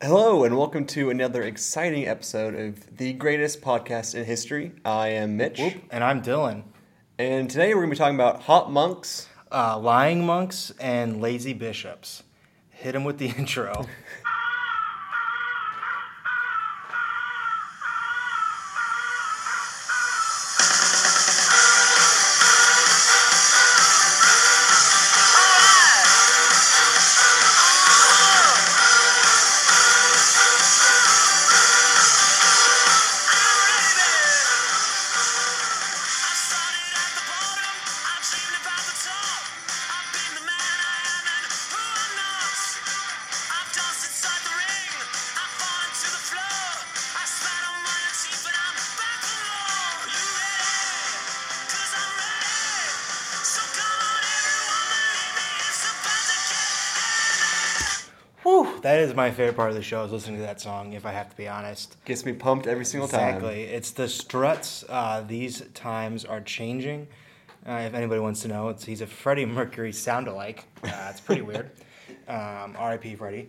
Hello, and welcome to another exciting episode of the greatest podcast in history. I am Mitch, And I'm Dylan. and today we're going to be talking about hot monks. Uh, lying monks and lazy bishops. Hit them with the intro. my favorite part of the show is listening to that song, if I have to be honest. Gets me pumped every single time. Exactly. It's the struts. Uh, these times are changing. Uh, if anybody wants to know, it's, he's a Freddie Mercury sound-alike. Uh, it's pretty weird. Um, R.I.P. Freddie.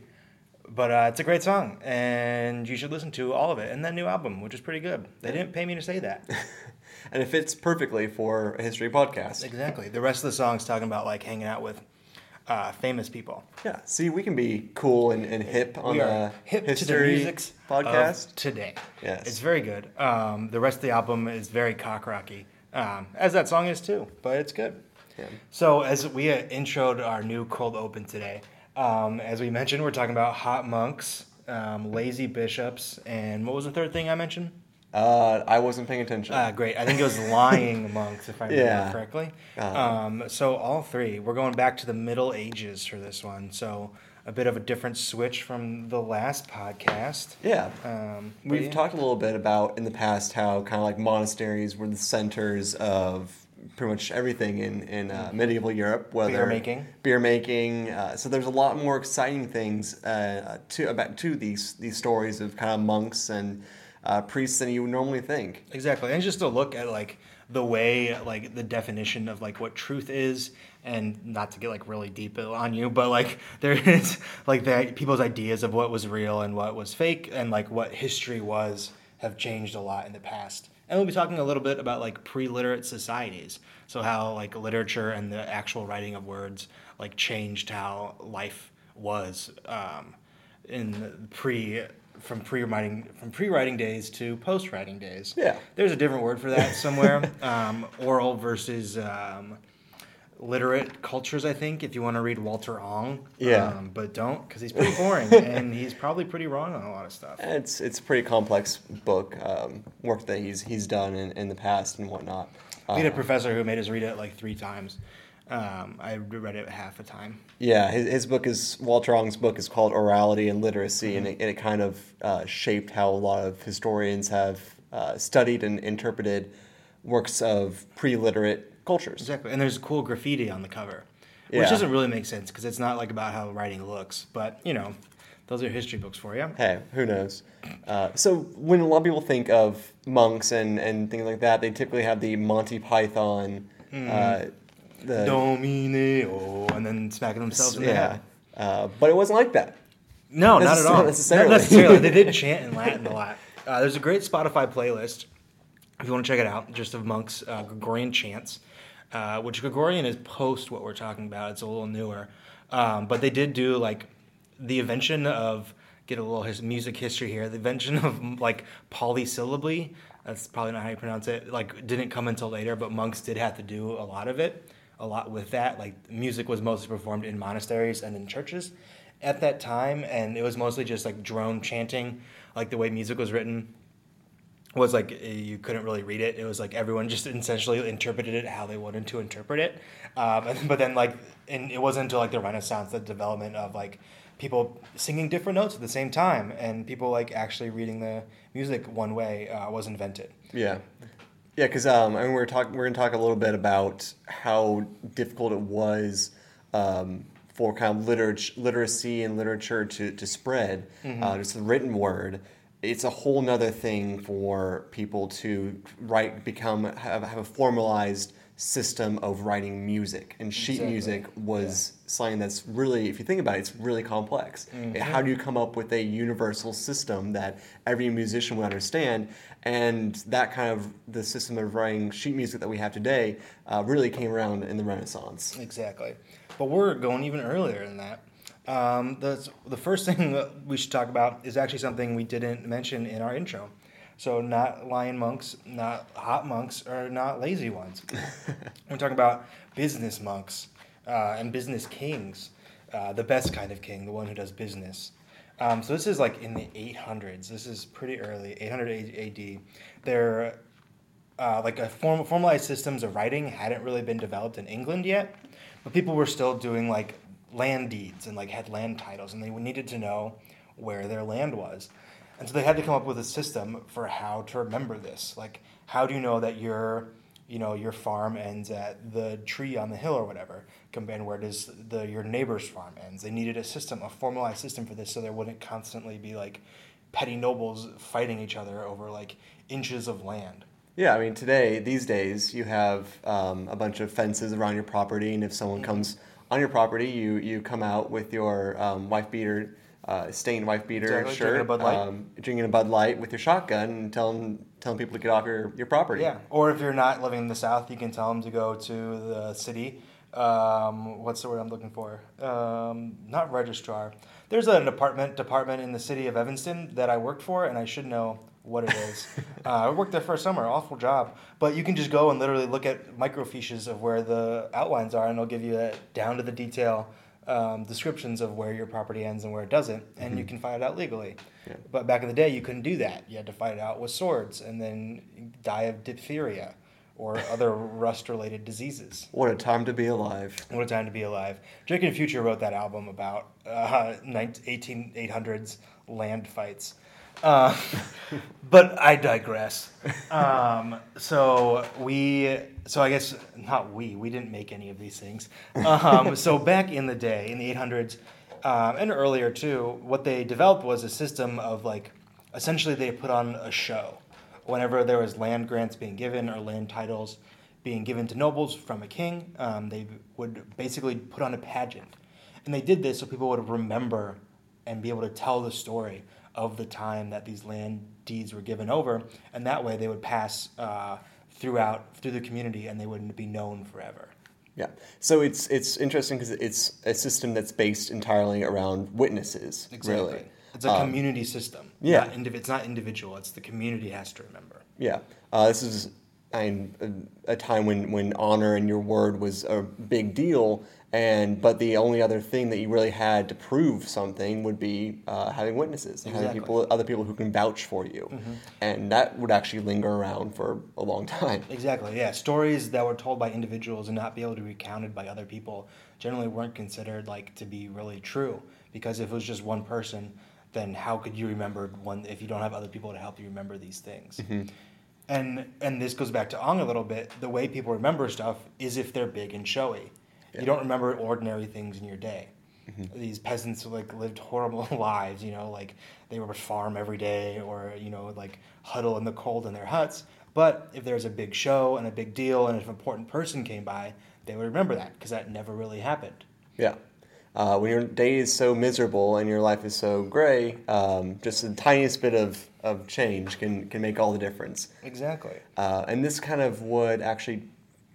But uh, it's a great song, and you should listen to all of it. And that new album, which is pretty good. They didn't pay me to say that. And it fits perfectly for a history podcast. exactly. The rest of the song's talking about like hanging out with uh, famous people. Yeah, see, we can be cool and, and hip on we the hip to the history music podcast. today. Yes. it's very good. Um, the rest of the album is very cock rocky, um, as that song is too. But it's good. Yeah. So as we uh, introed our new cold open today, um, as we mentioned, we're talking about hot monks, um, lazy bishops, and what was the third thing I mentioned? Uh, I wasn't paying attention. Uh, great. I think it was lying monks, if I remember Yeah. correctly. Uh-huh. Um, so all three. We're going back to the Middle Ages for this one. So a bit of a different switch from the last podcast. yeah. Um, We've yeah. talked a little bit about in the past how kind of like monasteries were the centers of pretty much everything in, in uh, medieval Europe. Whether Beer making. beer making. Uh, so there's a lot more exciting things uh, to about to these these stories of kind of monks and uh, priests than you would normally think. Exactly, and just to look at like the way, like the definition of like what truth is, and not to get like really deep on you, but like there is like that people's ideas of what was real and what was fake, and like what history was have changed a lot in the past. And we'll be talking a little bit about like pre-literate societies, so how like literature and the actual writing of words like changed how life was um, in pre from pre-writing from pre-writing days to post-writing days. Yeah. There's a different word for that somewhere. um, oral versus um, literate cultures, I think, if you want to read Walter Ong. Yeah. Um, but don't, because he's pretty boring and he's probably pretty wrong on a lot of stuff. It's it's a pretty complex book um, work that he's he's done in, in the past and whatnot. We had a Uh, professor who made us read it like three times. Um, I read it half the time. Yeah, his, his book is Walter Ong's book is called Orality and Literacy, and, it, and it kind of uh, shaped how a lot of historians have uh, studied and interpreted works of pre-literate cultures. Exactly. And there's cool graffiti on the cover, which Yeah. doesn't really make sense because it's not like about how writing looks. But, you know, those are history books for you. Hey, who knows? Uh, so when a lot of people think of monks and, and things like that, they typically have the Monty Python, uh, the Domineo, and then smacking themselves in the yeah, head. uh, but it wasn't like that. No, not at all. necessarily. Not necessarily. they did chant in Latin a lot. Uh, there's a great Spotify playlist if you want to check it out, just of monks' uh, Gregorian chants, uh, which Gregorian is post what we're talking about. It's a little newer, um, but they did do like the invention of get a little his, music history here. The invention of like polysyllably. That's probably not how you pronounce it. Like didn't come until later, but monks did have to do a lot of it. A lot with that. Like music was mostly performed in monasteries and in churches at that time, and it was mostly just like drone chanting, like the way music was written was like eh, you couldn't really read it. It was like everyone just essentially interpreted it how they wanted to interpret it. Um, but then like, and it wasn't until like the Renaissance, the development of like people singing different notes at the same time, and people like actually reading the music one way uh, was invented. Yeah, yeah, because um, I mean, we're talking. We're going to talk a little bit about how difficult it was um, for kind of literature, literacy and literature to to spread. Uh, just the written word. It's a whole nother thing for people to write, become have, have a formalized system of writing music, and sheet Exactly. music was something that's really, if you think about it, it's really complex. Mm-hmm. How do you come up with a universal system that every musician would understand? And that kind of the system of writing sheet music that we have today uh, really came around in the Renaissance. Exactly. But we're going even earlier than that. Um, the, the first thing that we should talk about is actually something we didn't mention in our intro. So, not lion monks, not hot monks, or not lazy ones. We're talking about business monks uh, and business kings, uh, the best kind of king, the one who does business. Um, so, this is like in the 800s. This is pretty early, 800 AD. They're uh, like a form, formalized systems of writing hadn't really been developed in England yet, but people were still doing like land deeds and like had land titles, and they needed to know where their land was, and so they had to come up with a system for how to remember this. Like, how do you know that your you know your farm ends at the tree on the hill or whatever, compared where does the your neighbor's farm ends? They needed a system, a formalized system for this, so there wouldn't constantly be like petty nobles fighting each other over like inches of land. Yeah, I mean, today, these days, you have um, a bunch of fences around your property, and if Mm-hmm. someone comes on your property, you, you come out with your um, wife beater, uh, stained wife beater Exactly, shirt, drinking a Bud Light. Um, drinking a Bud Light with your shotgun, and telling telling people to get off your, your property. Yeah. Or if you're not living in the South, you can tell them to go to the city. Um, what's the word I'm looking for? Um, not registrar. There's an apartment department in the city of Evanston that I worked for, and I should know what it is. uh, I worked there for a summer, awful job. But you can just go and literally look at microfiches of where the outlines are, and they'll give you a down to the detail um, descriptions of where your property ends and where it doesn't, and you can find it out legally. Yeah. But back in the day, you couldn't do that. You had to fight it out with swords and then die of diphtheria or other rust-related diseases. What a time to be alive. What a time to be alive. Drake and Future wrote that album about uh, 19, 1800s land fights. Uh, but I digress. Um, so we, so I guess not we, we didn't make any of these things. Um, so back in the day, in the 800s, um, and earlier too, what they developed was a system of like, essentially they put on a show. Whenever there was land grants being given or land titles being given to nobles from a king, um, they would basically put on a pageant. And they did this so people would remember and be able to tell the story of the time that these land deeds were given over. And that way they would pass uh, throughout, through the community and they wouldn't be known forever. Yeah. So it's it's interesting because it's a system that's based entirely around witnesses. Really. It's a Um, community system. yeah. Not indiv- it's not individual, it's the community has to remember. Yeah, uh, this is I mean, a, time when, when honor and your word was a big deal, and but the only other thing that you really had to prove something would be uh, having witnesses, having people, other people who can vouch for you, and that would actually linger around for a long time. Exactly, yeah. Stories that were told by individuals and not be able to be recounted by other people generally weren't considered like to be really true because if it was just one person, then how could you remember one if you don't have other people to help you remember these things? And and this goes back to Ong a little bit. The way people remember stuff is if they're big and showy. Yeah. You don't remember ordinary things in your day. Mm-hmm. These peasants like lived horrible lives, you know, like they would farm every day or you know like huddle in the cold in their huts. But if there was a big show and a big deal and if an important person came by, they would remember that because that never really happened. Yeah. Uh, when your day is so miserable and your life is so gray, um, just the tiniest bit of, of change can, can make all the difference. Exactly. Uh, and this kind of would actually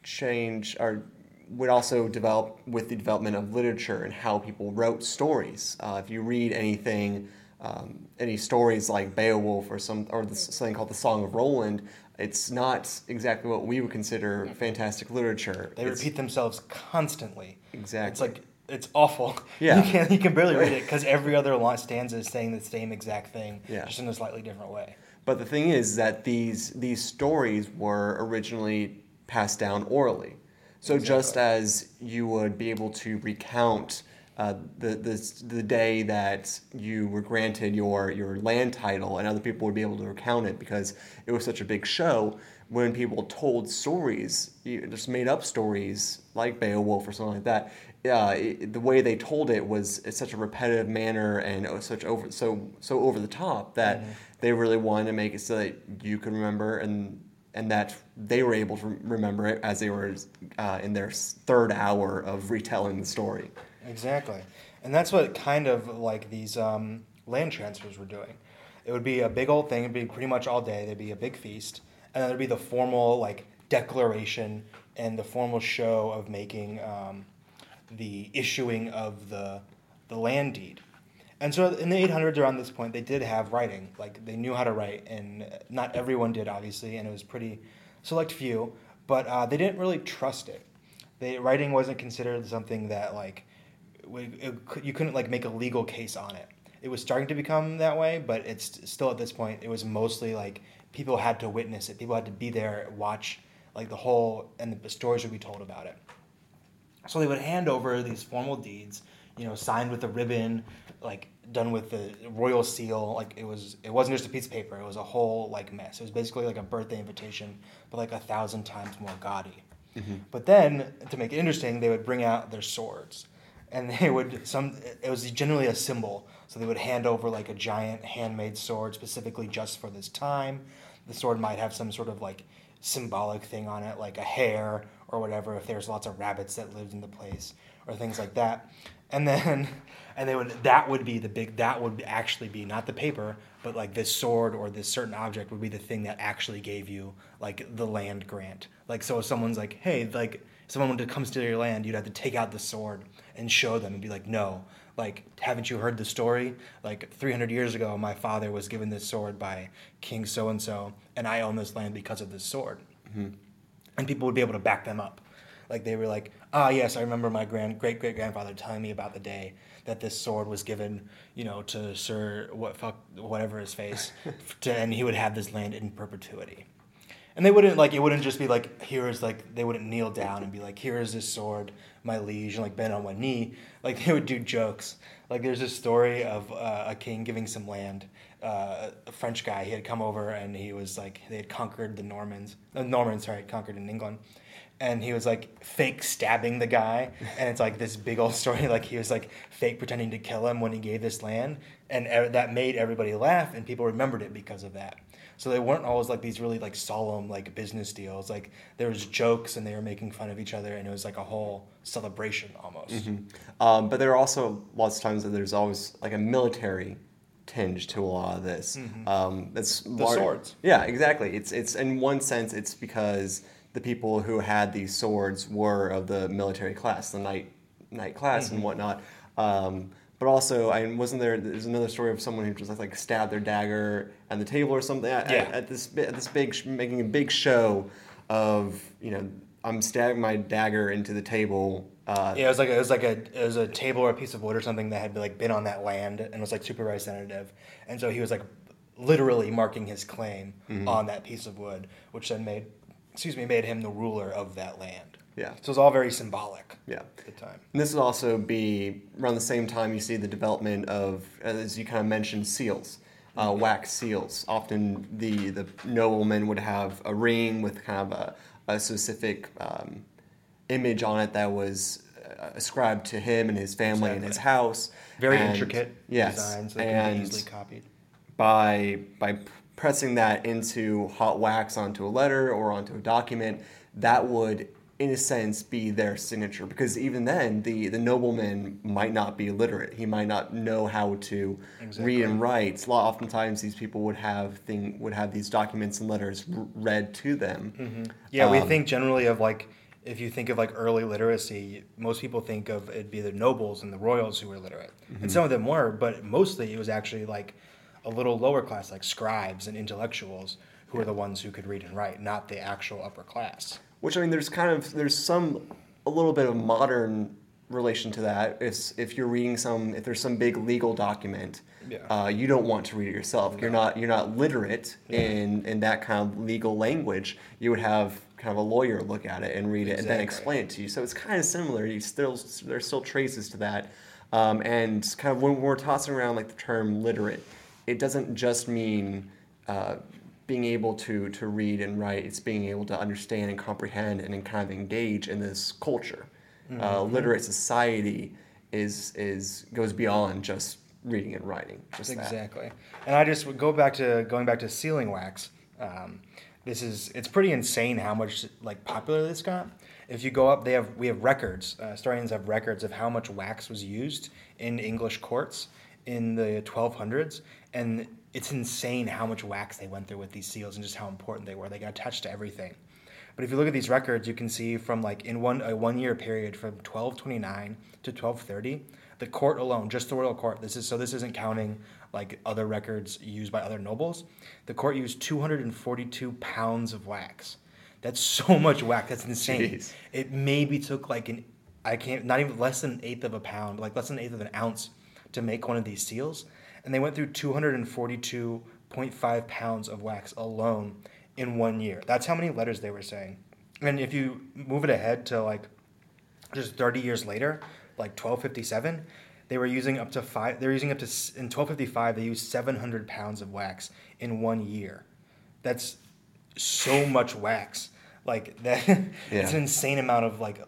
change or would also develop with the development of literature and how people wrote stories. Uh, if you read anything, um, any stories like Beowulf or some or the, something called the Song of Roland, it's not exactly what we would consider fantastic literature. They It's- repeat themselves constantly. Exactly. It's like it's awful. Yeah. You can you can barely read it because every other line stanza is saying the same exact thing, Yeah. just in a slightly different way. But the thing is that these these stories were originally passed down orally. So just as you would be able to recount uh, the, the the day that you were granted your your land title, and other people would be able to recount it because it was such a big show. When people told stories, just made up stories like Beowulf or something like that, uh, it, the way they told it was such a repetitive manner and it such over so so over the top that they really wanted to make it so that you could remember and and that they were able to remember it as they were uh, in their third hour of retelling the story. Exactly, and that's what kind of like these um, land transfers were doing. It would be a big old thing. It'd be pretty much all day. There'd be a big feast, and then there'd be the formal like declaration and the formal show of making um, the issuing of the the land deed. And so in the 800s around this point, they did have writing. Like they knew how to write, and not everyone did, obviously, and it was pretty select few. But uh, they didn't really trust it. They writing wasn't considered something that like it, you couldn't like make a legal case on it. It was starting to become that way, but it's still at this point. It was mostly like people had to witness it. People had to be there, watch like the whole, and the stories would be told about it. So they would hand over these formal deeds, you know, signed with a ribbon, like done with the royal seal. Like it was, it wasn't just a piece of paper. It was a whole like mess. It was basically like a birthday invitation, but like a thousand times more gaudy. Mm-hmm. But then, to make it interesting, they would bring out their swords, and they would some. It was generally a symbol, so they would hand over like a giant handmade sword specifically just for this time. The sword might have some sort of like symbolic thing on it, like a hare or whatever, if there's lots of rabbits that lived in the place or things like that. And then, and they would that would be the big that would actually be not the paper, but like this sword or this certain object would be the thing that actually gave you like the land grant. Like so, if someone's like, hey, like someone comes to your land, you'd have to take out the sword and show them and be like, no, like haven't you heard the story like 300 years ago my father was given this sword by king so and so and i own this land because of this sword mm-hmm. And people would be able to back them up. Like they were like ah yes i remember my grand great great grandfather telling me about the day that this sword was given you know to sir what fuck whatever his face to, and he would have this land in perpetuity. And they wouldn't like it wouldn't just be like here is like they wouldn't kneel down and be like here is this sword my liege and like bend on one knee. Like they would do jokes. Like there's a story of uh, a king giving some land uh, a french guy he had come over and he was like they had conquered the normans the uh, normans sorry conquered in england and he was like fake stabbing the guy and it's like this big old story like he was like fake pretending to kill him when he gave this land and that made everybody laugh and people remembered it because of that so they weren't always like these really like solemn like business deals. Like there was jokes and they were making fun of each other, and it was like a whole celebration almost. Mm-hmm. Um, but there are also lots of times that there's always like a military tinge to a lot of this. Mm-hmm. Um, it's the swords. Yeah, exactly. It's it's in one sense it's because the people who had these swords were of the military class, the knight knight class mm-hmm. and whatnot. Um, but also, I wasn't there. There's another story of someone who just like stabbed their dagger at the table or something. At, yeah. at, at this at this big making a big show of you know I'm stabbing my dagger into the table. Uh, yeah, it was like a, it was like a it was a table or a piece of wood or something that had like been on that land and was like super representative, and so he was like literally marking his claim mm-hmm. on that piece of wood, which then made excuse me made him the ruler of that land. Yeah. So it's all very symbolic. Yeah. At the time. And this would also be around the same time you see the development of, as you kind of mentioned, seals, uh, mm-hmm. wax seals. Often the the nobleman would have a ring with kind of a, a specific um, image on it that was uh, ascribed to him and his family exactly. and his house. Very and, intricate yes, designs that and can be easily copied. By by pressing that into hot wax onto a letter or onto a document, that would in a sense be their signature because even then the the nobleman might not be literate he might not know how to exactly. read and write oftentimes these people would have thing would have these documents and letters read to them mm-hmm. yeah um, we think generally of like if you think of like early literacy most people think of it'd be the nobles and the royals who were literate mm-hmm. and some of them were but mostly it was actually like a little lower class like scribes and intellectuals who were the ones who could read and write not the actual upper class which I mean, there's kind of there's some a little bit of modern relation to that. If if you're reading some, if there's some big legal document, yeah. uh, you don't want to read it yourself. No. You're not you're not literate yeah. in in that kind of legal language. You would have kind of a lawyer look at it and read it exactly. and then explain it to you. So it's kind of similar. You still there's still traces to that. Um, and kind of when we're tossing around like the term literate, it doesn't just mean uh, being able to to read and write. It's being able to understand and comprehend and kind of engage in this culture. Uh, mm-hmm. Uh, literate society is is goes beyond just reading and writing. Just exactly. That. And I just would go back to going back to sealing wax. Um, this is it's pretty insane how much like popular this got. If you go up, they have we have records. Uh, historians have records of how much wax was used in English courts in the 1200s, and it's insane how much wax they went through with these seals and just how important they were. They got attached to everything. But if you look at these records, you can see from like in one a one year period from 1229 to 1230, the court alone, just the royal court. This is so this isn't counting like other records used by other nobles. The court used 242 pounds of wax. That's so much wax. That's insane. Jeez. It maybe took like an I can't not even less than an eighth of a pound, like less than an eighth of an ounce to make one of these seals. And they went through 242.5 pounds of wax alone in one year. That's how many letters they were saying. And if you move it ahead to like just 30 years later, like 1257, they were using up to five. They were using up to in 1255. They used 700 pounds of wax in one year. That's so much wax. Like that, it's an insane amount of like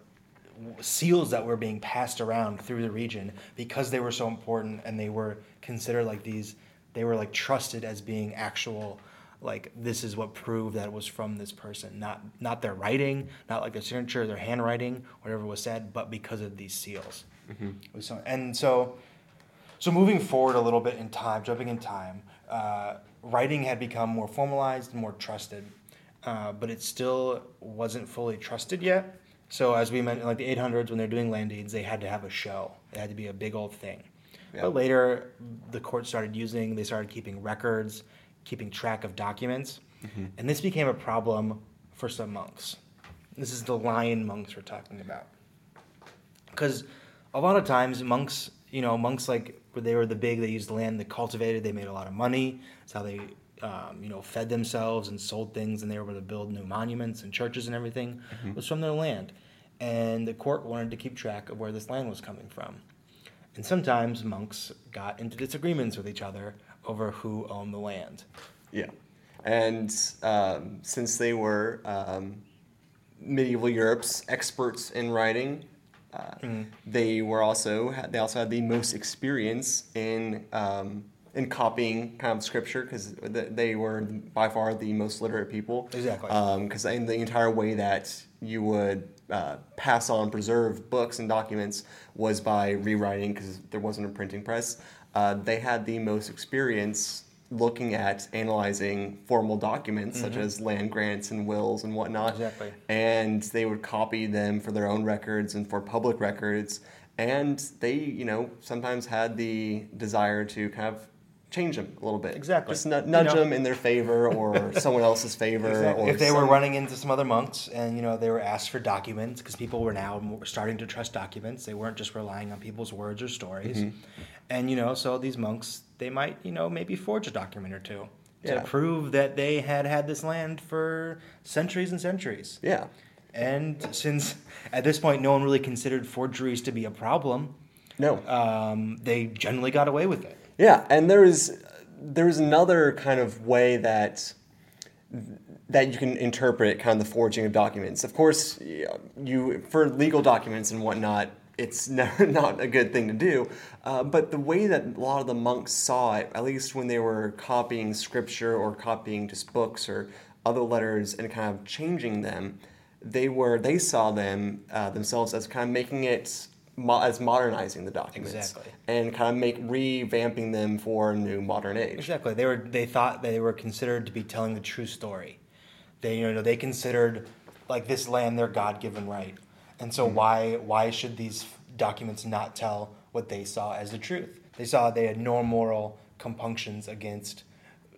seals that were being passed around through the region because they were so important and they were considered like these. They were like trusted as being actual like this is what proved that it was from this person not not their writing not like their signature their handwriting whatever was said but because of these seals It was so- and so so moving forward a little bit in time jumping in time uh, writing had become more formalized and more trusted uh, but it still wasn't fully trusted yet. So as we mentioned like the 800s when they're doing land deeds they had to have a show. It had to be a big old thing. Yeah. but later the court started using they started keeping records keeping track of documents. And this became a problem for some monks. This is the lion monks we're talking about. Because a lot of times monks you know monks like they were the big they used the land they cultivated they made a lot of money. That's how they um, you know fed themselves and sold things and they were able to build new monuments and churches and everything. Was from their land. And the court wanted to keep track of where this land was coming from. And sometimes monks got into disagreements with each other over who owned the land. Yeah, and um, since they were um, medieval Europe's experts in writing, uh, they were also they also had the most experience in um, in copying kind of scripture because they were by far the most literate people. Exactly. Because in the entire way that you would uh, pass on, preserve books and documents was by rewriting because there wasn't a printing press. Uh, they had the most experience looking at analyzing formal documents such as land grants and wills and whatnot. Exactly. And they would copy them for their own records and for public records. And they, you know, sometimes had the desire to kind of change them a little bit. Exactly. Just nu- You nudge know. them in their favor or someone else's favor. Or if they were running into some other monks and you know they were asked for documents because people were now starting to trust documents they weren't just relying on people's words or stories Mm-hmm. and you know so these monks they might you know maybe forge a document or two to Yeah. prove that they had had this land for centuries and centuries Yeah. and since at this point no one really considered forgeries to be a problem No. um, they generally got away with it Yeah, and there is there is another kind of way that that you can interpret kind of the forging of documents. Of course, you for legal documents and whatnot, it's never, not a good thing to do. Uh, but the way that a lot of the monks saw it, at least when they were copying scripture or copying just books or other letters and kind of changing them, they were they saw them uh, themselves as kind of making it mo- as modernizing the documents Exactly. and kind of make revamping them for a new modern age. Exactly. They were they thought they were considered to be telling the true story. They you know they considered like this land their God given right. And so mm-hmm. why why should these documents not tell what they saw as the truth? They saw they had no moral compunctions against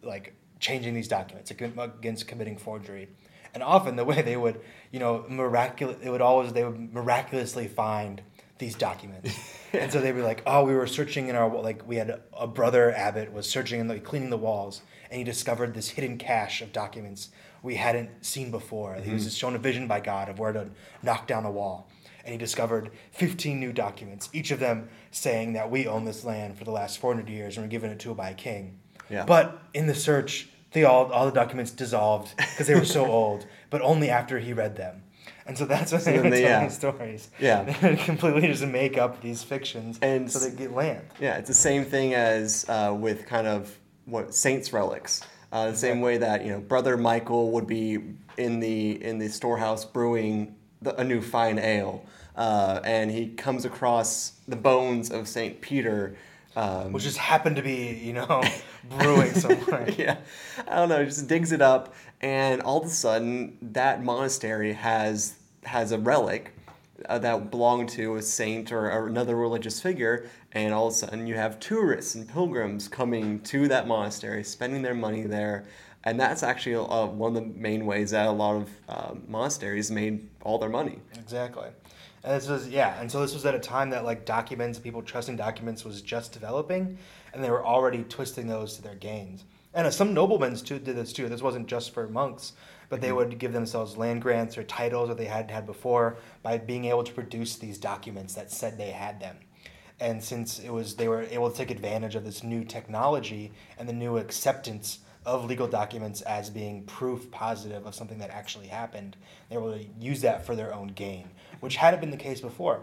like changing these documents against committing forgery. And often the way they would, you know, miraculous it would always they would miraculously find these documents. and so they'd be like, "Oh, we were searching in our like we had a, brother abbot was searching and like cleaning the walls, and he discovered this hidden cache of documents we hadn't seen before. He was shown a vision by God of where to knock down a wall." And he discovered 15 new documents, each of them saying that we own this land for the last 400 years and we're given it to by a king. Yeah. But in the search, they all all the documents dissolved because they were so old, but only after he read them. And so that's when they then were telling yeah. stories. Yeah. They completely just make up these fictions And so they get land. Yeah, it's the same thing as uh, with kind of what saints relics. Uh, the same way that you know brother Michael would be in the in the storehouse brewing the, a new fine ale, uh, and he comes across the bones of Saint Peter. Um, Which just happened to be, you know, brewing somewhere. yeah, I don't know. He just digs it up, and all of a sudden, that monastery has has a relic uh, that belonged to a saint or, or another religious figure, and all of a sudden, you have tourists and pilgrims coming to that monastery, spending their money there, and that's actually uh, one of the main ways that a lot of uh, monasteries made all their money. Exactly. And this was yeah, and so this was at a time that like documents, people trusting documents was just developing, and they were already twisting those to their gains. And uh, some noblemen too did this too. This wasn't just for monks, but they would give themselves land grants or titles that they hadn't had before by being able to produce these documents that said they had them. And since it was they were able to take advantage of this new technology and the new acceptance of legal documents as being proof positive of something that actually happened. They were able to use that for their own gain, which hadn't been the case before.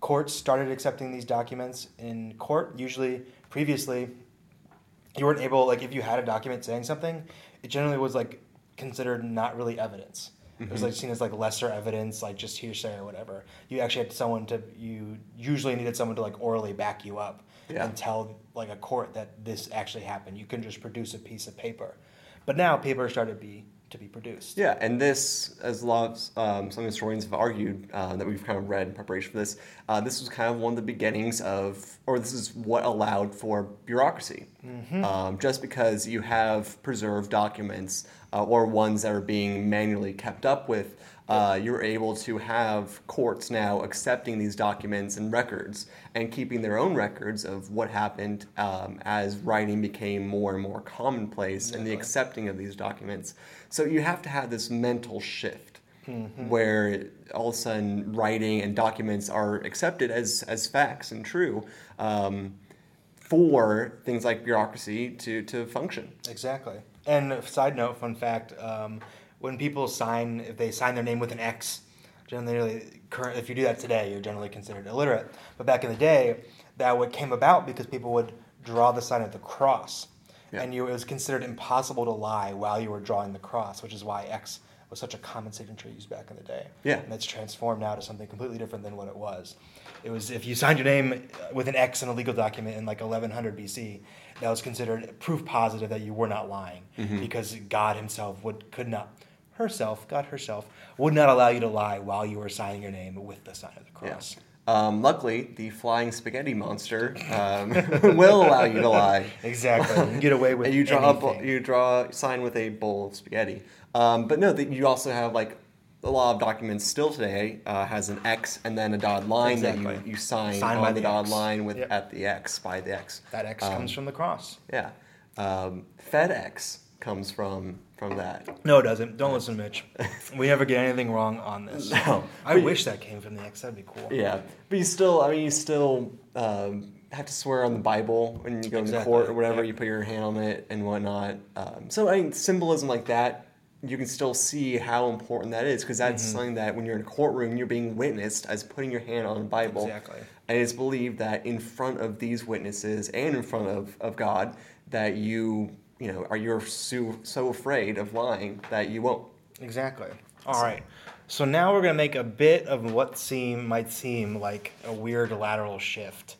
Courts started accepting these documents in court. Usually, previously, you weren't able, like, if you had a document saying something, it generally was, like, considered not really evidence. It was like seen as like lesser evidence, like just hearsay or whatever. You actually had someone to you usually needed someone to like orally back you up Yeah. and tell like a court that this actually happened. You couldn't just produce a piece of paper. But now paper started to be to be produced. Yeah, and this, as a lot of um, some historians have argued uh, that we've kind of read in preparation for this, uh, this was kind of one of the beginnings of, or this is what allowed for bureaucracy. Um, just because you have preserved documents uh, or ones that are being manually kept up with, uh, you're able to have courts now accepting these documents and records and keeping their own records of what happened um, as writing became more and more commonplace and the accepting of these documents. So you have to have this mental shift Mm-hmm. where all of a sudden writing and documents are accepted as, as facts and true um, for things like bureaucracy to, to function. Exactly. And a side note, fun fact: um, when people sign, if they sign their name with an X, generally, current, if you do that today, you're generally considered illiterate. But back in the day, that what came about because people would draw the sign of the cross, Yeah. and you, it was considered impossible to lie while you were drawing the cross, which is why X was such a common signature used back in the day. Yeah. And that's transformed now to something completely different than what it was. It was if you signed your name uh, with an X in a legal document in like 1100 BC, that was considered proof positive that you were not lying mm-hmm. because God Himself would could not herself God herself would not allow you to lie while you were signing your name with the sign of the cross. Um, luckily, the flying spaghetti monster um, will allow you to lie. Exactly. You can get away with and you draw a you draw a sign with a bowl of spaghetti. Um, but no, that you also have like a lot of documents still today uh, has an X and then a dotted line that you, you sign Signed on by the the dotted line with Yep. at the X by the X. That X Um, comes from the cross. Yeah, um, FedEx comes from from that. No, it doesn't. Don't listen, Mitch. We never get anything wrong on this. No. I But- wish that came from the X. That'd be cool. Yeah, but you still, I mean, you still um, have to swear on the Bible when you go into Exactly, court or whatever. yeah. You put your hand on it and whatnot. Um, so I mean, symbolism like that, you can still see how important that is because that's Mm-hmm. something that when you're in a courtroom, you're being witnessed as putting your hand on the Bible. Exactly. And it's believed that in front of these witnesses and in front of, of God, that you, you know, are you're so, so afraid of lying that you won't. Exactly. All right. So now we're gonna make a bit of what seem might seem like a weird lateral shift,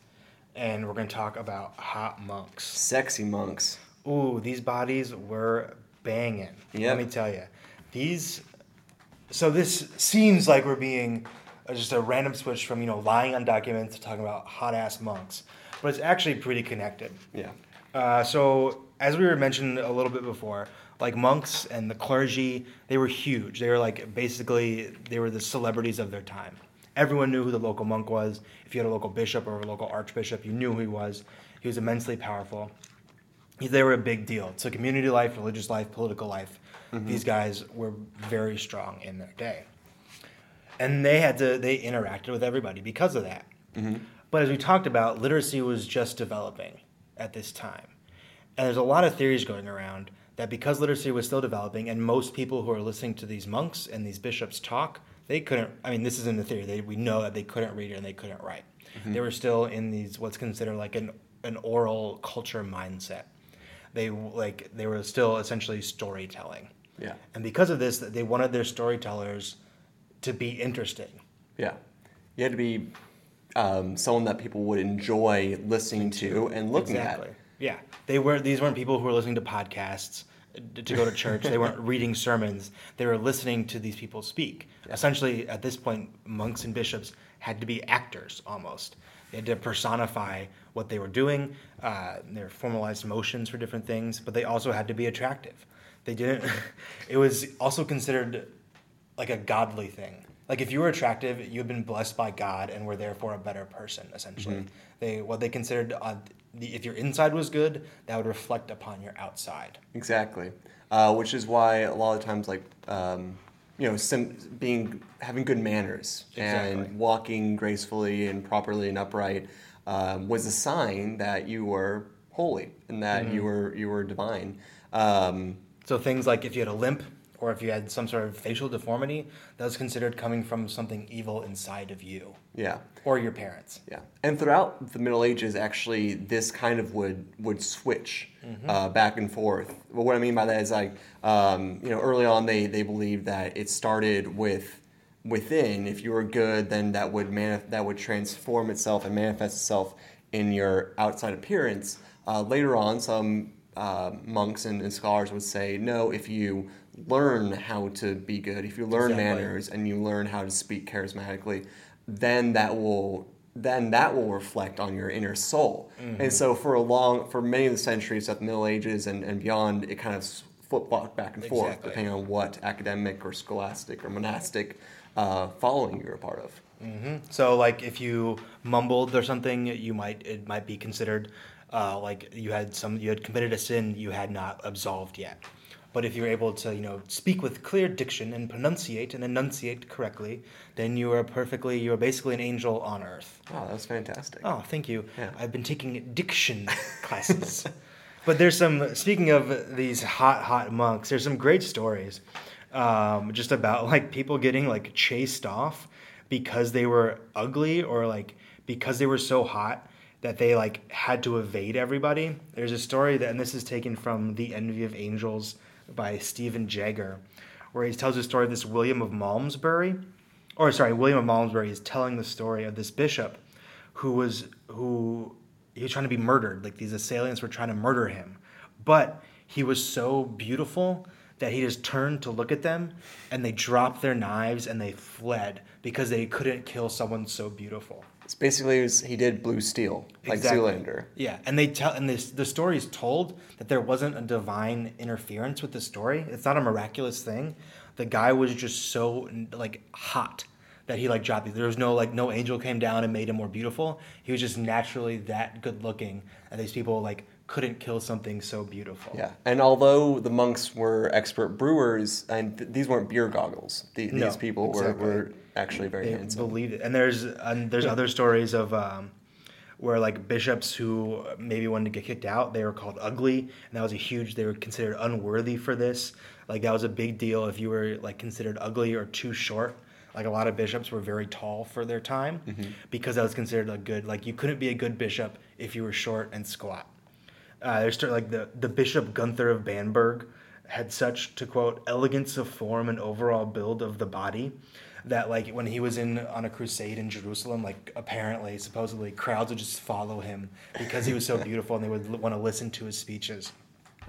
and we're gonna talk about hot monks. Sexy monks. Ooh, these bodies were banging. Yep. Let me tell you, these. So this seems like we're being uh, just a random switch from you know lying on documents to talking about hot ass monks, but it's actually pretty connected. Yeah. Uh, so, as we were mentioned a little bit before, like monks and the clergy, they were huge. They were like basically they were the celebrities of their time. Everyone knew who the local monk was. If you had a local bishop or a local archbishop, you knew who he was. He was immensely powerful. They were a big deal. So, community life, religious life, political life, mm-hmm. these guys were very strong in their day and they had to they interacted with everybody because of that mm-hmm. but as we talked about literacy was just developing at this time and there's a lot of theories going around that because literacy was still developing and most people who are listening to these monks and these bishops talk they couldn't i mean this isn't a theory they, we know that they couldn't read and they couldn't write they were still in these what's considered like an, an oral culture mindset they like they were still essentially storytelling. Yeah. And because of this, they wanted their storytellers to be interesting. Yeah. You had to be um, someone that people would enjoy listening to and looking Exactly. at. Yeah. They were these weren't people who were listening to podcasts uh, to go to church. they weren't reading sermons. They were listening to these people speak. Essentially, at this point, monks and bishops had to be actors almost. They had to personify what they were doing, uh, their formalized motions for different things, but they also had to be attractive. They didn't. It was also considered like a godly thing. Like if you were attractive, you had been blessed by God and were therefore a better person. Essentially, they what they considered uh, the, if your inside was good, that would reflect upon your outside. Exactly. Uh, which is why a lot of times, like, um, you know, sim- being having good manners Exactly. and walking gracefully and properly and upright um, was a sign that you were holy and that Mm-hmm. you were you were divine. Um, So things like if you had a limp or if you had some sort of facial deformity, that was considered coming from something evil inside of you yeah. or your parents. Yeah, and throughout the Middle Ages, actually, this kind of would would switch Mm-hmm. uh, back and forth. But what I mean by that is like, um, you know, early on they they believed that it started with within. If you were good, then that would manif- that would transform itself and manifest itself in your outside appearance. Uh, later on, some uh, monks and, and scholars would say, no, if you learn how to be good, if you learn Exactly. manners and you learn how to speak charismatically, then that will then that will reflect on your inner soul. Mm-hmm. And so for a long for many of the centuries at the Middle Ages and, and beyond, it kind of flip flopped back and forth Exactly. depending on what academic or scholastic or monastic uh, following you were a part of. So like if you mumbled or something, you might it might be considered uh, like you had some you had committed a sin you had not absolved yet. But if you're able to you know speak with clear diction and pronunciate and enunciate correctly, then you are perfectly you are basically an angel on earth. Wow, that was fantastic. Oh, thank you. Yeah. I've been taking diction classes. But there's some, speaking of these hot, hot monks, there's some great stories um, just about like people getting like chased off because they were ugly or like because they were so hot that they like had to evade everybody. There's a story that, and this is taken from The Envy of Angels by Stephen Jaeger, where he tells the story of this William of Malmesbury, or sorry, William of Malmesbury is telling the story of this bishop who was who he was trying to be murdered. Like these assailants were trying to murder him, but he was so beautiful that he just turned to look at them, and they dropped their knives and they fled because they couldn't kill someone so beautiful. It's basically it was, he did Blue Steel, like Exactly. Zoolander. Yeah, and they tell, and this the story is told that there wasn't a divine interference with the story. It's not a miraculous thing. The guy was just so like hot that he like dropped. There was no like no angel came down and made him more beautiful. He was just naturally that good looking, and these people like couldn't kill something so beautiful. Yeah, and although the monks were expert brewers, and th- these weren't beer goggles. The, No, these people exactly. were, were actually very they handsome. believed it. And there's and there's other stories of um, where like bishops who maybe wanted to get kicked out, they were called ugly, and that was a huge. They were considered unworthy for this. Like that was a big deal if you were like considered ugly or too short. Like a lot of bishops were very tall for their time because that was considered a good. Like you couldn't be a good bishop if you were short and squat. Uh, there's like the the Bishop Gunther of Bamberg had such to quote elegance of form and overall build of the body that like when he was in on a crusade in Jerusalem, like apparently supposedly crowds would just follow him because he was so beautiful and they would l- want to listen to his speeches.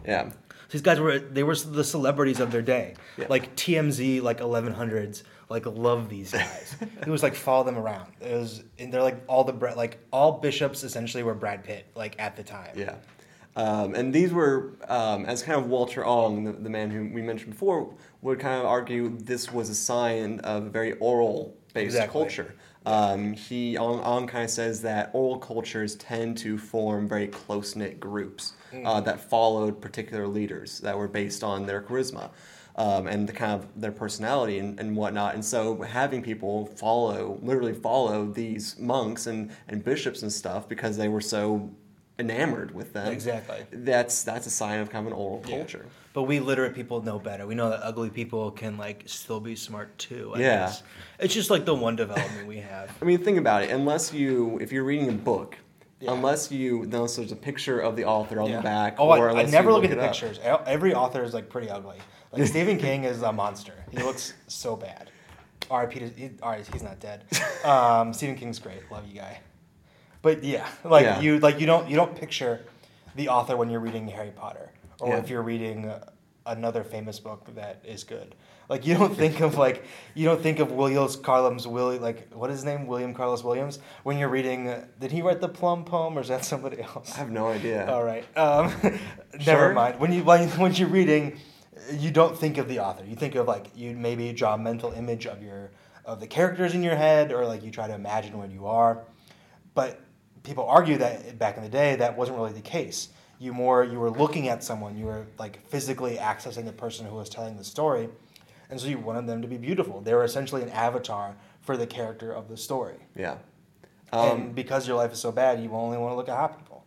Yeah, These guys were they were the celebrities of their day. Yeah. Like TMZ, like 1100s, like love these guys. it was like follow them around. It was and they're like all the like all bishops essentially were Brad Pitt like at the time. yeah. Um, and these were, um, as kind of Walter Ong, the, the man who we mentioned before, would kind of argue this was a sign of a very oral based Exactly. culture. Um, he Ong, Ong kind of says that oral cultures tend to form very close knit groups uh, that followed particular leaders that were based on their charisma. Um, and the kind of their personality and, and whatnot. And so having people follow, literally follow these monks and, and bishops and stuff because they were so enamored with them. Exactly. That's that's a sign of kind of an oral Yeah. culture. But we literate people know better. We know that ugly people can like still be smart too. I Yeah. guess. It's just like the one development we have. I mean, think about it. Unless you, if you're reading a book Yeah. unless you unless there's a picture of the author on Yeah. the back. Oh, or I, I never you look at the pictures. E- Every author is like pretty ugly. Like Stephen King is a monster. He looks so bad. R.I.P. to- he- All right, he's not dead. Um, Stephen King's great. Love you, guy. But yeah, like Yeah. you, like you don't you don't picture the author when you're reading Harry Potter, or Yeah. if you're reading uh, another famous book that is good. Like you don't think of like you don't think of Williams Carlos Willie like what is his name William Carlos Williams when you're reading. Uh, did he write the Plum poem or is that somebody else? I have no idea. All right. Um. Never mind. When you when, when you're reading, you don't think of the author. You think of like you maybe draw a mental image of your of the characters in your head, or like you try to imagine where you are. But people argue that back in the day that wasn't really the case. You more you were looking at someone. You were like physically accessing the person who was telling the story, and so you wanted them to be beautiful. They were essentially an avatar for the character of the story. Yeah. and Um, because your life is so bad, you only want to look at hot people.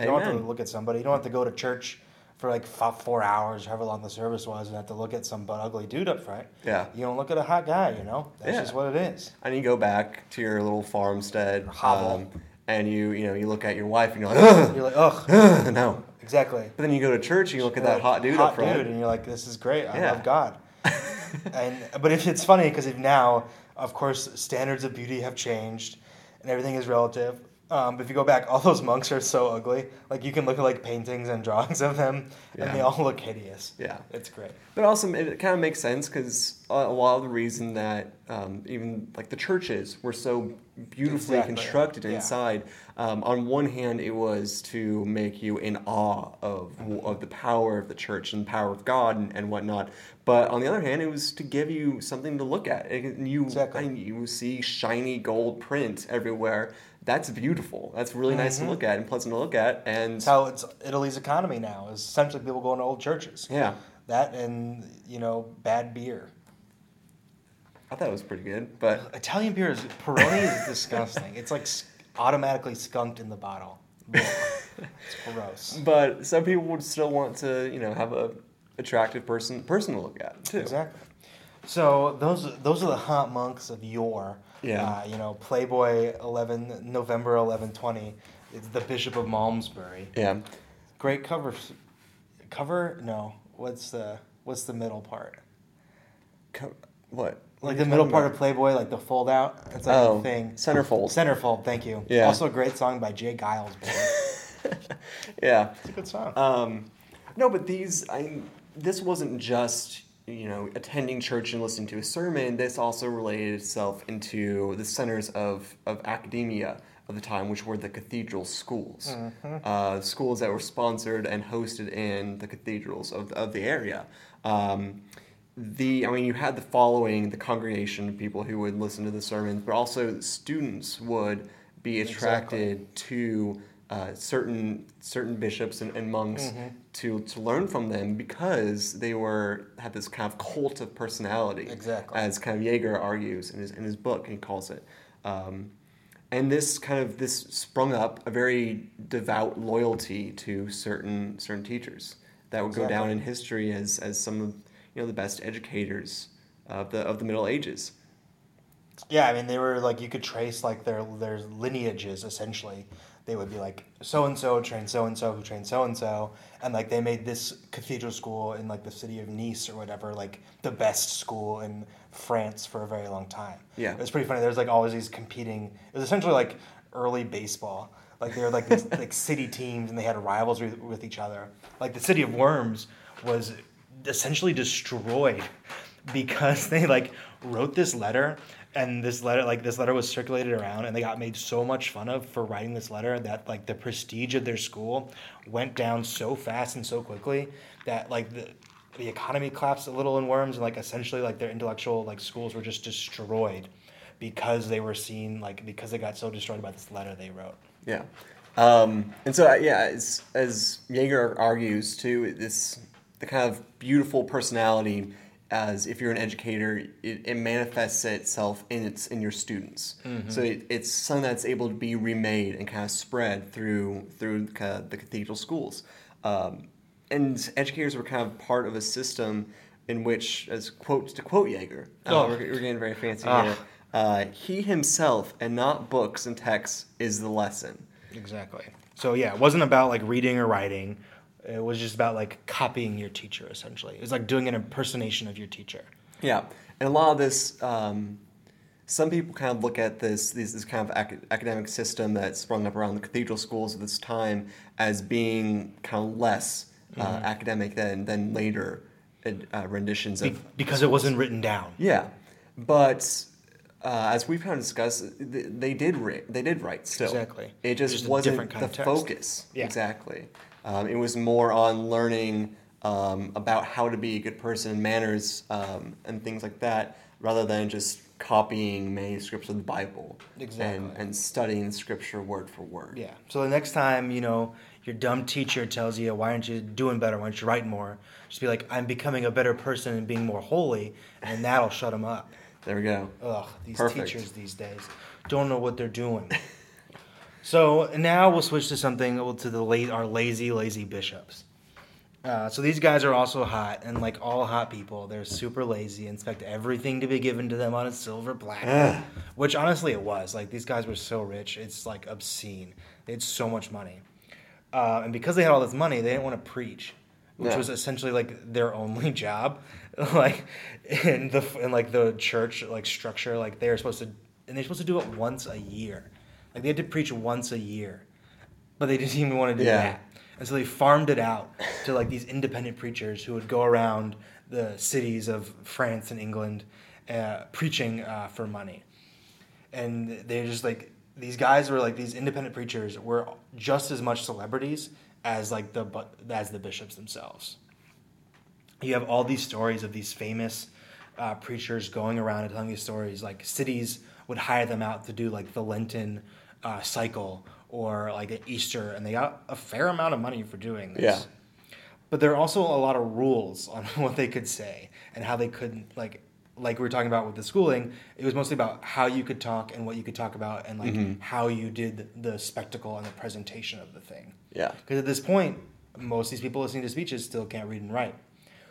You don't have to look at somebody. You don't have to go to church for like five, four hours, however long the service was, and have to look at some butt ugly dude up front. yeah. You don't look at a hot guy. You know, that's Yeah. just what it is. And you go back to your little farmstead, Hovel. And you you know you look at your wife and you're like, ugh, You're like, ugh, ugh, no. exactly. But then you go to church and you look at that like, hot dude hot dude, and you're like, this is great. I Yeah. love God. and but if it's funny because if now, of course, standards of beauty have changed, and everything is relative. Um, but if you go back, all those monks are so ugly. Like you can look at like paintings and drawings of them, Yeah. and they all look hideous. Yeah. It's great. But also, it kind of makes sense because a lot of the reason that um, even like the churches were so beautifully Exactly. constructed Yeah. inside. Um, on one hand, it was to make you in awe of of the power of the church and power of God and, and whatnot. But on the other hand, it was to give you something to look at. And you Exactly. and you see shiny gold print everywhere. That's beautiful. That's really nice to Mhm. look at and pleasant to look at. And It's how it's Italy's economy now is essentially people going to old churches. yeah, That and you know bad beer. I thought it was pretty good. But Italian beer is Peroni is disgusting. It's like automatically skunked in the bottle. It's gross. But some people would still want to, you know, have a attractive person person to look at too. Exactly. So those those are the hot monks of yore. Yeah. Uh, you know, Playboy eleven November eleven twenty. It's the Bishop of Malmesbury. Yeah. Great cover. Cover? No. What's the what's the middle part? Co- what? What Like the middle part about? of Playboy, like the fold out. It's like oh a thing. centerfold. Centerfold. Thank you. Yeah. Also a great song by J. Geils. Yeah. It's a good song. Um, no, but these, I, this wasn't just you know attending church and listening to a sermon. This also related itself into the centers of of academia of the time, which were the cathedral schools, uh, schools that were sponsored and hosted in the cathedrals of of the area. Um, the I mean, you had the following, the congregation of people who would listen to the sermons, but also students would be attracted to uh, certain certain bishops and, and monks Mm-hmm. To to learn from them because they were had this kind of cult of personality, Exactly. as kind of Jaeger argues in his in his book. He calls it. Um, and this kind of this sprung up a very devout loyalty to certain certain teachers that would go down in history as as some of you know the best educators of the of the Middle Ages. Yeah, I mean they were like you could trace like their their lineages essentially. They would be like so and so trained so and so who trained so and so, and like they made this cathedral school in like the city of Nice or whatever like the best school in France for a very long time. Yeah. it was pretty funny. There's like always these competing. It was essentially like early baseball. Like they were like these like city teams and they had rivals with, with each other. Like the city of Worms was essentially destroyed because they like wrote this letter and this letter like this letter was circulated around and they got made so much fun of for writing this letter that like the prestige of their school went down so fast and so quickly that like the the economy collapsed a little in Worms and like essentially like their intellectual like schools were just destroyed because they were seen like because they got so destroyed by this letter they wrote. Yeah. Um, and so, yeah, as, as Jaeger argues too, this the kind of beautiful personality, as if you're an educator, it, it manifests itself in its in your students. So it, it's something that's able to be remade and kind of spread through through kind of the cathedral schools. Um, and educators were kind of part of a system in which, as quote to quote Jaeger, uh, Oh. we're, we're getting very fancy Ah. here. Uh, he himself and not books and texts is the lesson. Exactly. So yeah, it wasn't about like reading or writing. It was just about like copying your teacher essentially. It was like doing an impersonation of your teacher. Yeah, and a lot of this, um, some people kind of look at this this, this kind of ac- academic system that sprung up around the cathedral schools at this time as being kind of less uh, Mm-hmm. academic than than later uh, renditions Be- of because it wasn't written down. yeah, but. Uh, as we've kind of discussed, th- they did ri- they did write still. Exactly. It just, Just wasn't the focus. Yeah. Exactly. Um, it was more on learning um, about how to be a good person, and manners, um, and things like that, rather than just copying manuscripts of the Bible Exactly. and, and studying scripture word for word. Yeah. So the next time, you know, your dumb teacher tells you, why aren't you doing better? Why don't you write more? Just be like, I'm becoming a better person and being more holy, and that'll shut them up. There we go. Ugh, these Perfect. teachers these days don't know what they're doing. so now we'll switch to something to the late our lazy, lazy bishops. Uh, so these guys are also hot, and like all hot people, they're super lazy. and Expect everything to be given to them on a silver platter, which honestly it was. Like these guys were so rich, it's like obscene. They had so much money, uh, and because they had all this money, they didn't want to preach, which Yeah. was essentially like their only job. like in the in like the church like structure, like they were supposed to, and they're supposed to do it once a year. Like they had to preach once a year, but they didn't even want to do Yeah. that. And so they farmed it out to like these independent preachers who would go around the cities of France and England uh, preaching uh, for money. And they're just like, these guys were like, these independent preachers were just as much celebrities as like the, as the bishops themselves. You have all these stories of these famous uh, preachers going around and telling these stories. Like cities would hire them out to do like the Lenten uh, cycle or like an Easter, and they got a fair amount of money for doing this. Yeah. But there are also a lot of rules on what they could say and how they couldn't like like we were talking about with the schooling. It was mostly about how you could talk and what you could talk about and like how you did the spectacle and the presentation of the thing. Yeah. Because at this point, most of these people listening to speeches still can't read and write.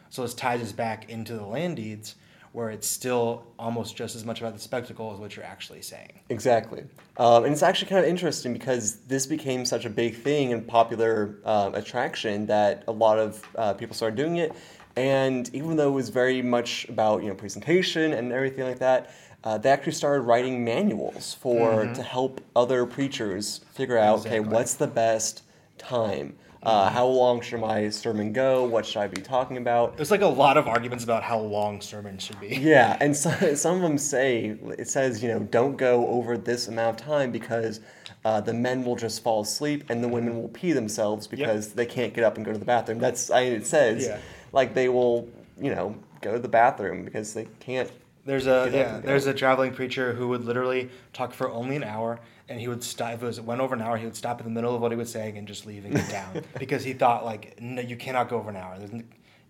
So this ties us back into the land deeds, where it's still almost just as much about the spectacle as what you're actually saying. Exactly. Um, and it's actually kind of interesting because this became such a big thing and popular um, attraction that a lot of uh, people started doing it. And even though it was very much about you know presentation and everything like that, uh, they actually started writing manuals for to help other preachers figure out okay what's the best time, uh, how long should my sermon go, what should I be talking about. There's like a lot of arguments about how long sermons should be. Yeah, and so, some of them say it says you know don't go over this amount of time because uh, the men will just fall asleep and the women will pee themselves because they can't get up and go to the bathroom. That's I mean, it says Yeah. like they will you know go to the bathroom because they can't. There's a yeah. There's a traveling preacher who would literally talk for only an hour, and he would stop. If it was went over an hour, he would stop in the middle of what he was saying and just leave and get down because he thought like no, you cannot go over an hour. There's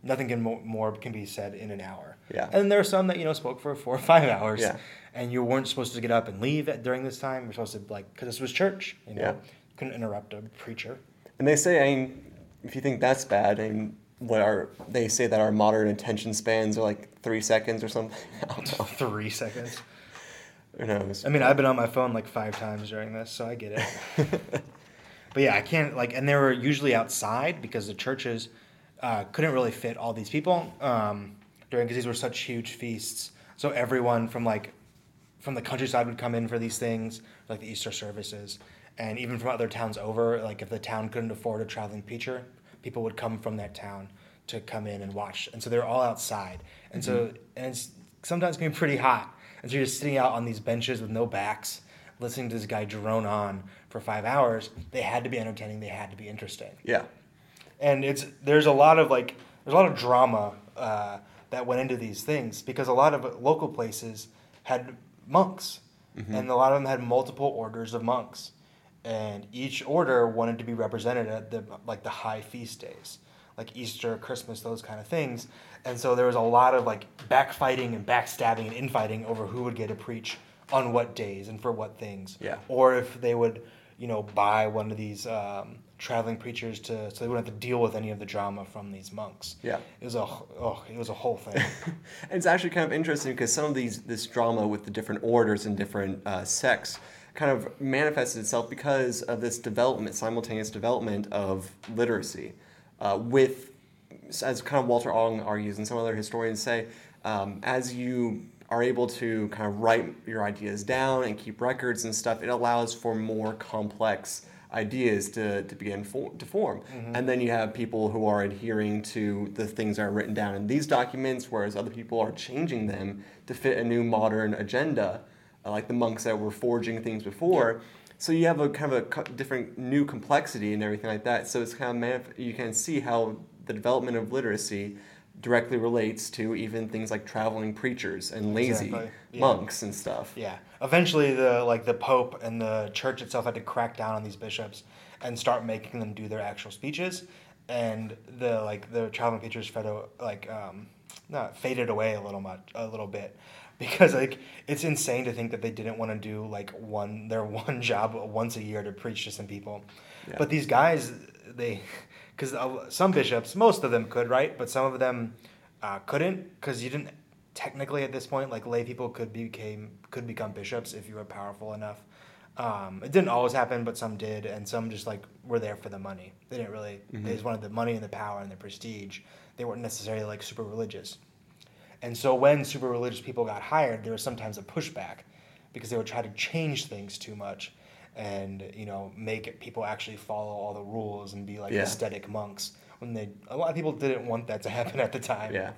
nothing can mo- more can be said in an hour. Yeah. And there are some that you know spoke for four or five hours. Yeah. And you weren't supposed to get up and leave at, during this time. You're supposed to like because this was church. You know, Yeah. couldn't interrupt a preacher. And they say I mean if you think that's bad, I mean what are they say that our modern attention spans are like three seconds or something. I don't know. Three seconds. Who knows? I mean, I've been on my phone like five times during this, so I get it. but yeah, I can't like, and they were usually outside because the churches uh, couldn't really fit all these people um, during because these were such huge feasts. So everyone from like from the countryside would come in for these things, like the Easter services, and even from other towns over. Like if the town couldn't afford a traveling preacher, people would come from that town to come in and watch. And so they're all outside, and so and it's sometimes can be pretty hot. And so you're just sitting out on these benches with no backs, listening to this guy drone on for five hours. They had to be entertaining. They had to be interesting Yeah. and it's there's a lot of like there's a lot of drama uh, that went into these things because a lot of local places had monks and a lot of them had multiple orders of monks and each order wanted to be represented at the like the high feast days like easter christmas those kind of things and so there was a lot of like backfighting and backstabbing and infighting over who would get to preach on what days and for what things Yeah. or if they would, you know, buy one of these um, traveling preachers to, so they wouldn't have to deal with any of the drama from these monks. Yeah. it was a oh, it was a whole thing. And it's actually kind of interesting because some of these this drama with the different orders and different uh, sects kind of manifested itself because of this development, simultaneous development of literacy, uh, with, as kind of Walter Ong argues and some other historians say, um, as you are able to kind of write your ideas down and keep records and stuff, it allows for more complex ideas to, to begin for, to form. Mm-hmm. And then you have people who are adhering to the things that are written down in these documents, whereas other people are changing them to fit a new modern agenda, uh, like the monks that were forging things before. Yeah. So you have a kind of a different new complexity and everything like that. So it's kind of you can see how the development of literacy directly relates to even things like traveling preachers and lazy exactly. yeah. monks and stuff. Yeah. Eventually the like the pope and the church itself had to crack down on these bishops and start making them do their actual speeches and the like the traveling preachers fed like um not faded away a little much a little bit because like it's insane to think that they didn't want to do like one their one job once a year to preach to some people. Yeah. But these guys they because some bishops, most of them could, right? But some of them uh, couldn't because you didn't technically at this point like lay people could became could become bishops if you were powerful enough. Um, it didn't always happen, but some did, and some just like were there for the money. They didn't really. Mm-hmm. They just wanted the money and the power and the prestige. They weren't necessarily like super religious. And so when super religious people got hired, there was sometimes a pushback because they would try to change things too much and you know make people actually follow all the rules and be like yeah. aesthetic monks when they a lot of people didn't want that to happen at the time. Yeah.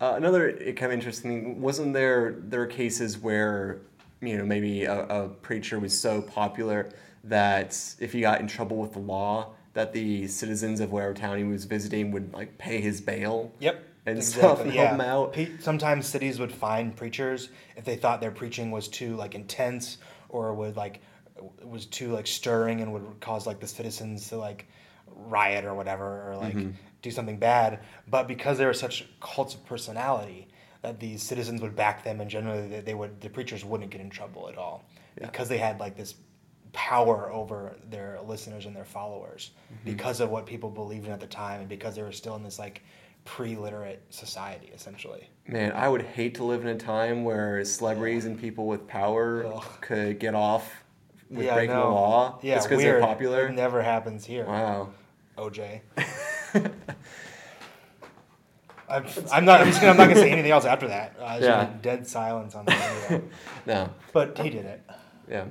Uh, another kind of interesting wasn't there there were cases where you know maybe a, a preacher was so popular that if he got in trouble with the law that the citizens of whatever town he was visiting would like pay his bail? Yep and exactly. stuff yeah. help out sometimes cities would fine preachers if they thought their preaching was too like intense or would like was too like stirring and would cause like the citizens to like riot or whatever or like mm-hmm. do something bad. But because they were such cults of personality, that these citizens would back them, and generally they would the preachers wouldn't get in trouble at all yeah. because they had like this power over their listeners and their followers mm-hmm. because of what people believed in at the time and because they were still in this like pre-literate society essentially man i would hate to live in a time where celebrities yeah. and people with power Ugh. could get off with yeah, breaking the law yeah, because they're popular. It never happens here. Wow. OJ. I'm, I'm, not. I'm just gonna. I'm not gonna say anything else after that. Uh, yeah. Dead silence on that. no. But he did it. Yeah.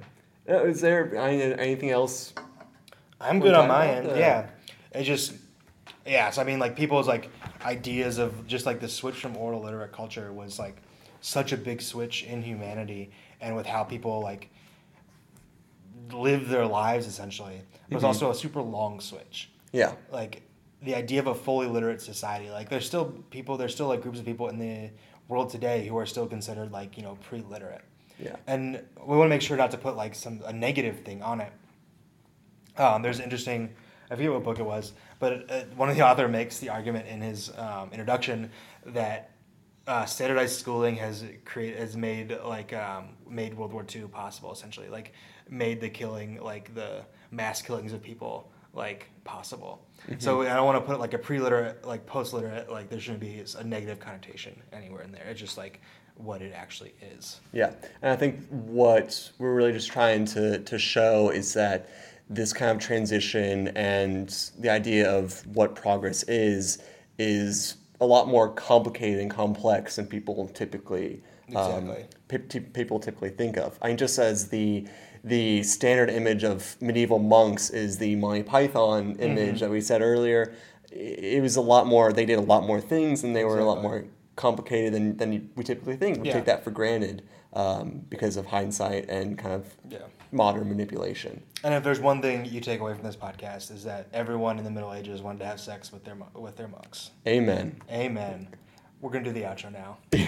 Uh, is there anything else? I'm good on my end. The... Yeah. It just. Yeah. So I mean, like people's like ideas of just like the switch from oral literate culture was like such a big switch in humanity and with how people like live their lives essentially. It was mm-hmm. also a super long switch. Yeah. Like the idea of a fully literate society. Like there's still people, there's still like groups of people in the world today who are still considered like you know pre-literate. Yeah. And we want to make sure not to put like some a negative thing on it. Um, there's interesting. I forget what book it was, but uh, one of the author makes the argument in his um, introduction that uh, standardized schooling has create has made like um, made World War II possible essentially. Like made the killing, like the mass killings of people, like possible. Mm-hmm. So I don't want to put like a pre-literate, like post-literate, like there shouldn't be a negative connotation anywhere in there. It's just like what it actually is. Yeah, and I think what we're really just trying to to show is that this kind of transition and the idea of what progress is is a lot more complicated and complex than people typically um, exactly. p- people typically think of. I mean, just as the the standard image of medieval monks is the Monty Python image mm-hmm. that we said earlier. It was a lot more. They did a lot more things, and they were exactly. a lot more complicated than, than we typically think. We yeah. take that for granted um, because of hindsight and kind of yeah. Modern manipulation. And if there's one thing you take away from this podcast is that everyone in the Middle Ages wanted to have sex with their with their monks. Amen. Amen. We're gonna do the outro now.